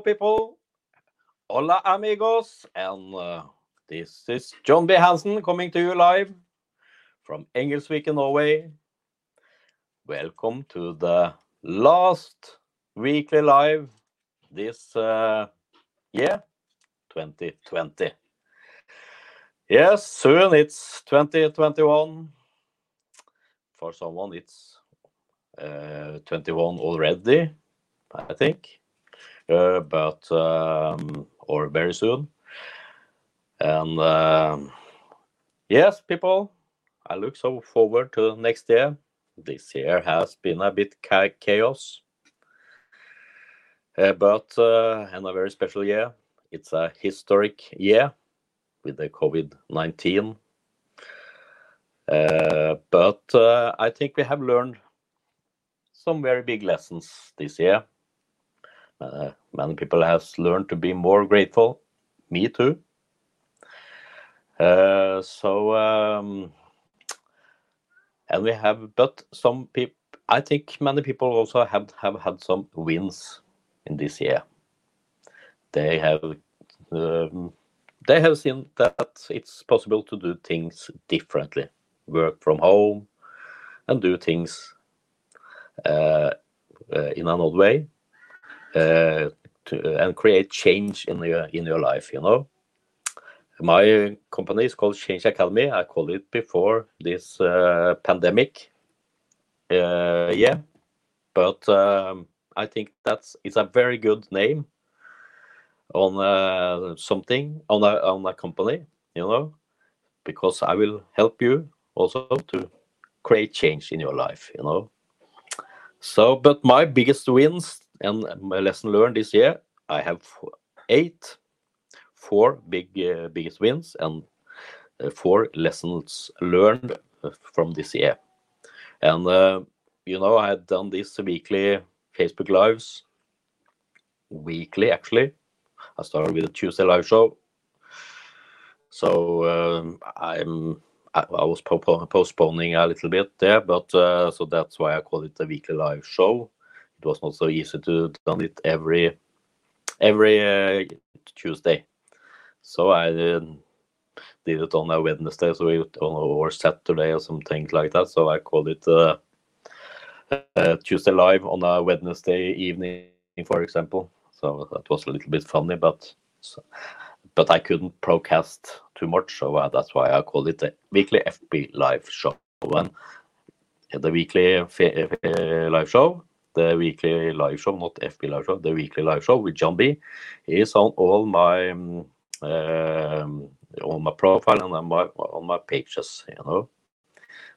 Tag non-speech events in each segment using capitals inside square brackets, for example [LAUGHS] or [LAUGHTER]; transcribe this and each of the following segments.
People. Hola, amigos. And uh, this is Jon B. Hansen coming to you live from Engelsvik in Norway. Welcome to the last weekly live this uh, year, 2020. Yes, soon it's 2021. For someone, it's uh, 21 already, I think. Uh, but, um, or very soon. And um, yes, people, I look so forward to next year. This year has been a bit cha- chaos. Uh, but uh, and a very special year. It's a historic year with the COVID 19. Uh, but uh, I think we have learned some very big lessons this year. Uh, many people have learned to be more grateful. Me too. Uh, so, um, and we have, but some people, I think many people also have, have had some wins in this year. They have um, they have seen that it's possible to do things differently, work from home, and do things uh, uh, in another way, to, and create change in your in your life. You know, my company is called Change Academy. I called it before this uh, pandemic. Uh, yeah, but um, I think that's it's a very good name on uh, something on a on a company, you know, because I will help you also to create change in your life, you know. So, but my biggest wins and my lesson learned this year, I have eight, four big uh, biggest wins and uh, four lessons learned from this year. And uh, you know, I had done this weekly Facebook lives, weekly actually. I started with a Tuesday live show. So um, I'm I, I was postponing a little bit there, but uh, so that's why I call it a weekly live show. Was not so easy to done it every every uh, Tuesday. So I did it on a Wednesday, so it, on or Saturday or something like that. So I called it uh, uh, Tuesday live on a Wednesday evening, for example. So that was a little bit funny, but so, but I couldn't broadcast too much, so uh, that's why I called it the weekly FB live show. And the weekly live show, the weekly live show, not FB live show, the weekly live show with Jon B is on all my um, um, on my profile and on my on my pages, you know.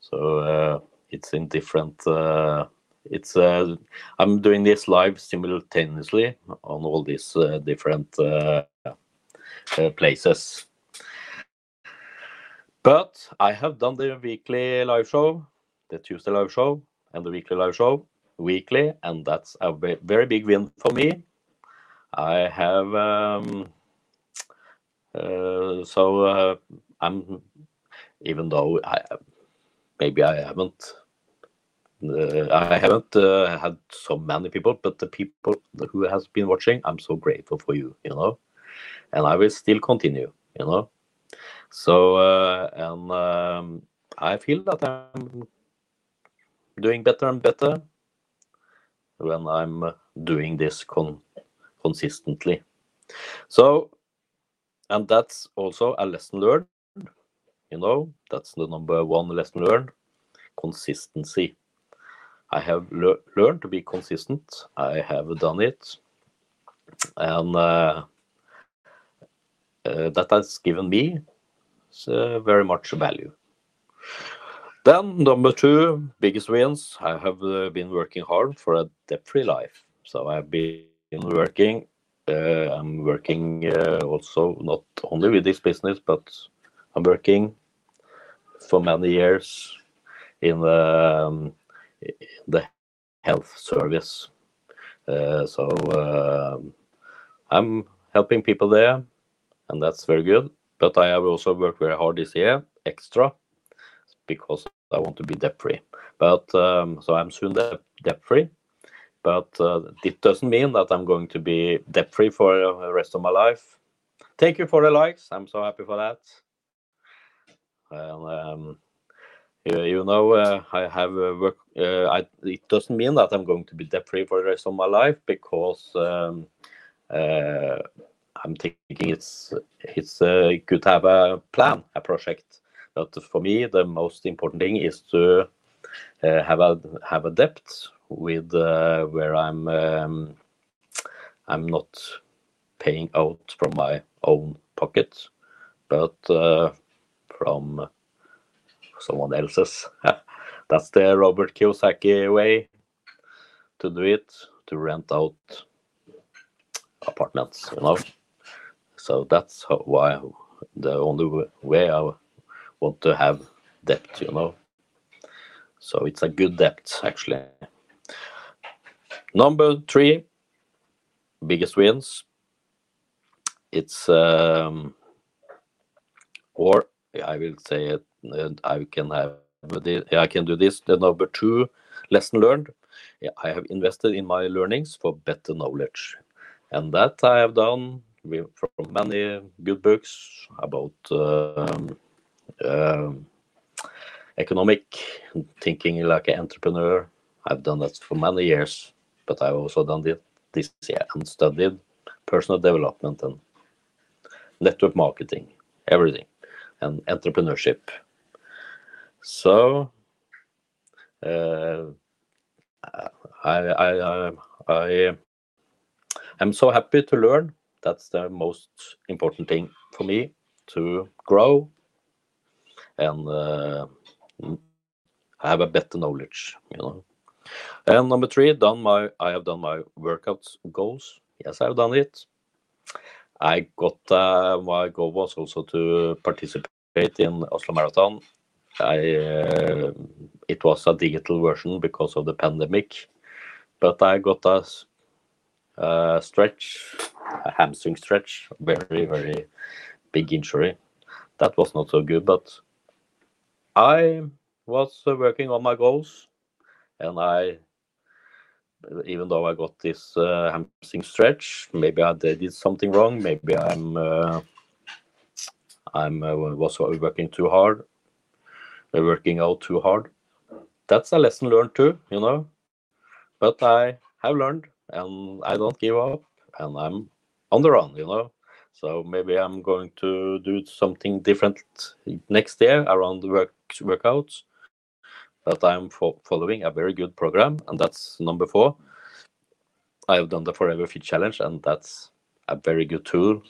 So uh, it's in different. Uh, it's uh, I'm doing this live simultaneously on all these uh, different uh, uh, places. But I have done the weekly live show, the Tuesday live show, and the weekly live show weekly, and that's a very big win for me. I have um, uh, so uh, I'm even though I maybe I haven't uh, I haven't uh, had so many people, but the people who has been watching, I'm so grateful for you, you know, and I will still continue, you know. So uh, and um, I feel that I'm doing better and better when I'm doing this con- consistently. So, and that's also a lesson learned. You know, that's the number one lesson learned: consistency. I have le- learned to be consistent. I have done it, and uh, uh, that has given me uh, very much value. Then number two, biggest wins. I have uh, been working hard for a debt-free life. So I've been working. Uh, I'm working uh, also not only with this business, but I'm working for many years in um, the health service. Uh, so uh, I'm helping people there, and that's very good. But I have also worked very hard this year, extra, because I want to be debt free. But um, so I'm soon debt free. but uh, it doesn't mean that I'm going to be debt free for the rest of my life. Thank you for the likes. I'm so happy for that. And, um, you, you know, uh, I have work. Uh, I, it doesn't mean that I'm going to be debt free for the rest of my life because um, uh, I'm thinking it's it's uh, good to have a plan, a project. But for me, the most important thing is to uh, have a have a debt with uh, where I'm um, I'm not paying out from my own pocket, but uh, from someone else's. [LAUGHS] That's the Robert Kiyosaki way to do it, to rent out apartments, you know. So that's how, why the only way I want to have depth, you know. So it's a good depth, actually. Number three, biggest wins. It's um, or I will say it. I can have I can do this. The number two lesson learned. I have invested in my learnings for better knowledge, and that I have done from many good books about um, uh, economic thinking like an entrepreneur. I've done that for many years, but I've also done it this year and studied personal development and network marketing, everything, and entrepreneurship. So uh, I, I, I, I am so happy to learn. That's the most important thing for me to grow and uh, have a better knowledge, you know. And number three, done my I have done my workouts goals. Yes, I've done it. I got uh, my goal was also to participate in Oslo Marathon. I uh, it was a digital version because of the pandemic, but I got a, a stretch, a hamstring stretch, very very big injury. That was not so good, but I was working on my goals, and I even though I got this uh, hamstring stretch, maybe I did something wrong. Maybe I'm uh, I'm uh, was working too hard, uh, working out too hard. That's a lesson learned too, you know. But I have learned, and I don't give up, and I'm on the run, you know. So maybe I'm going to do something different next year around the work workouts that I'm fo following a very good program, and that's number four. I have done the Forever Fit Challenge, and that's a very good tool,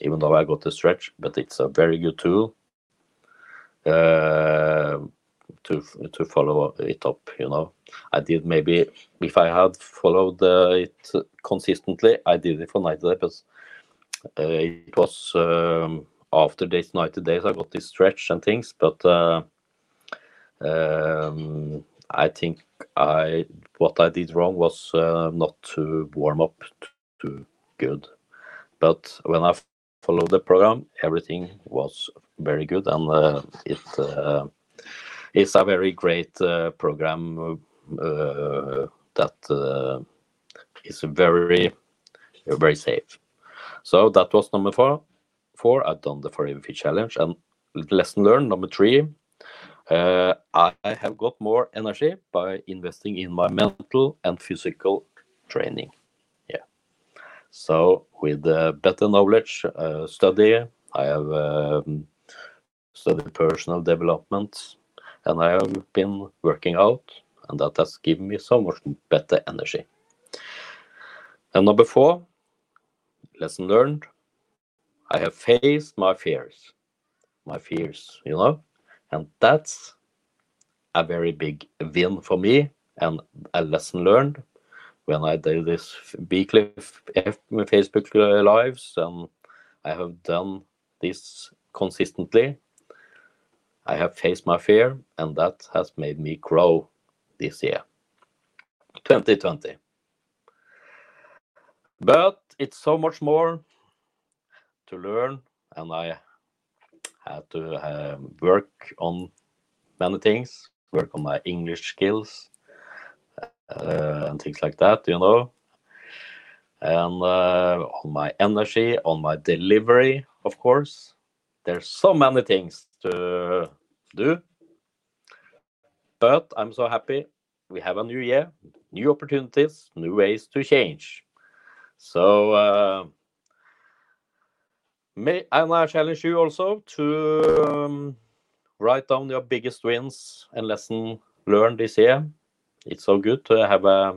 even though I got the stretch, but it's a very good tool uh, to to follow it up. You know, I did maybe if I had followed uh, it consistently, I did it for 90 days. Uh, it was um, after these 90 days I got this stretch and things, but uh, um, I think I what I did wrong was uh, not to warm up too good. But when I followed the program, everything was very good, and uh, it uh, is a very great uh, program uh, that uh, is very very safe. So that was number four. Four, I've done the Forever Fit Challenge, and lesson learned number three uh, I have got more energy by investing in my mental and physical training. Yeah. So with uh, better knowledge, uh, study, I have um, studied personal development, and I have been working out, and that has given me so much better energy. And number four, lesson learned. I have faced my fears, my fears, you know and that's a very big win for me and a lesson learned when I did this weekly Facebook lives and I have done this consistently. I have faced my fear and that has made me grow this year, 2020. But it's so much more to learn and I had to um, work on many things, work on my English skills, uh, and things like that, you know. And uh, on my energy, on my delivery, of course. There's so many things to do. But I'm so happy we have a new year, new opportunities, new ways to change. So uh, may, and I challenge you also to um, write down your biggest wins and lesson learned this year. It's so good to have a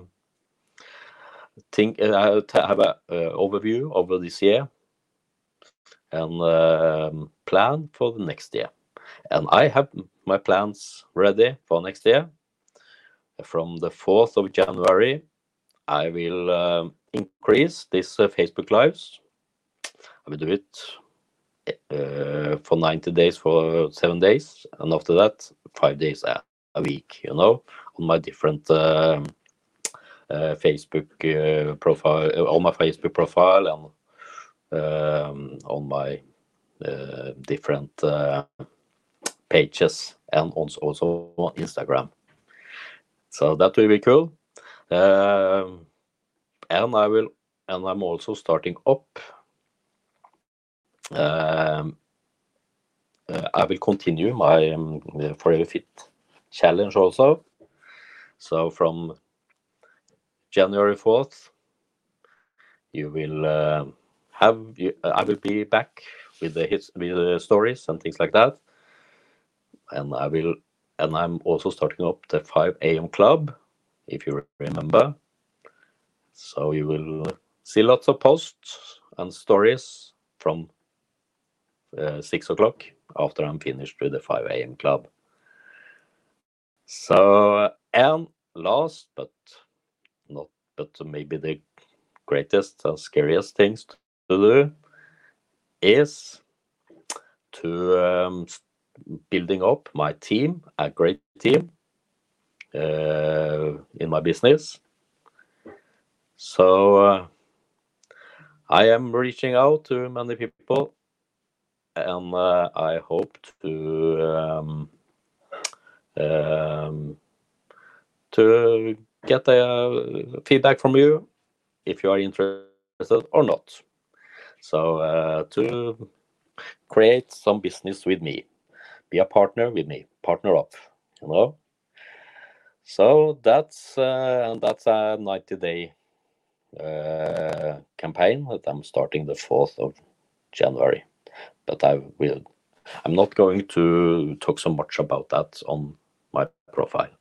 think uh, to have a uh, overview over this year and um, plan for the next year. And I have my plans ready for next year. From the 4th of January, I will uh, increase this uh, Facebook Lives. I will do it uh, for 90 days for seven days, and after that, five days a, a week, you know, on my different um, uh, Facebook uh, profile, uh, on my Facebook profile, and um, on my different pages, and also on Instagram. So that will be cool. Um, and I will, and I'm also starting up. Um, uh, I will continue my um, Forever Fit challenge also. So from January 4th, you will uh, have, I will be back with the hits, with the stories and things like that. And I will, and I'm also starting up the 5 a.m. club, if you remember. So you will see lots of posts and stories from uh, six o'clock after I'm finished with the 5 a.m. club. So, and last but not, but maybe the greatest and scariest things to do is to um, building up my team, a great team uh, in my business. So uh, I am reaching out to many people, and uh, I hope to um, um, get a feedback from you if you are interested or not. So uh, to create some business with me, be a partner with me, partner up, you know. So that's uh, that's a 90 day uh, campaign that I'm starting the 4th of January. But I will, I'm not going to talk so much about that on my profile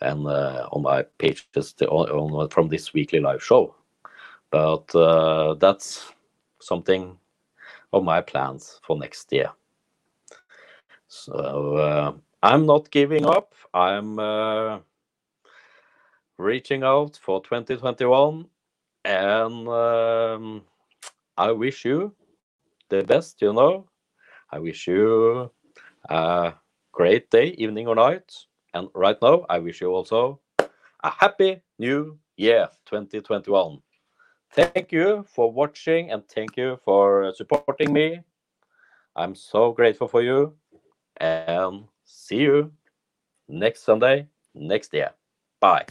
and uh, on my pages to, on, on, from this weekly live show. But uh, that's something of my plans for next year. So uh, I'm not giving up. I'm uh, reaching out for 2021 and um, I wish you the best, you know. I wish you a great day, evening or night. And right now, I wish you also a happy new year 2021. Thank you for watching and thank you for supporting me. I'm so grateful for you and see you next Sunday, next year. Bye.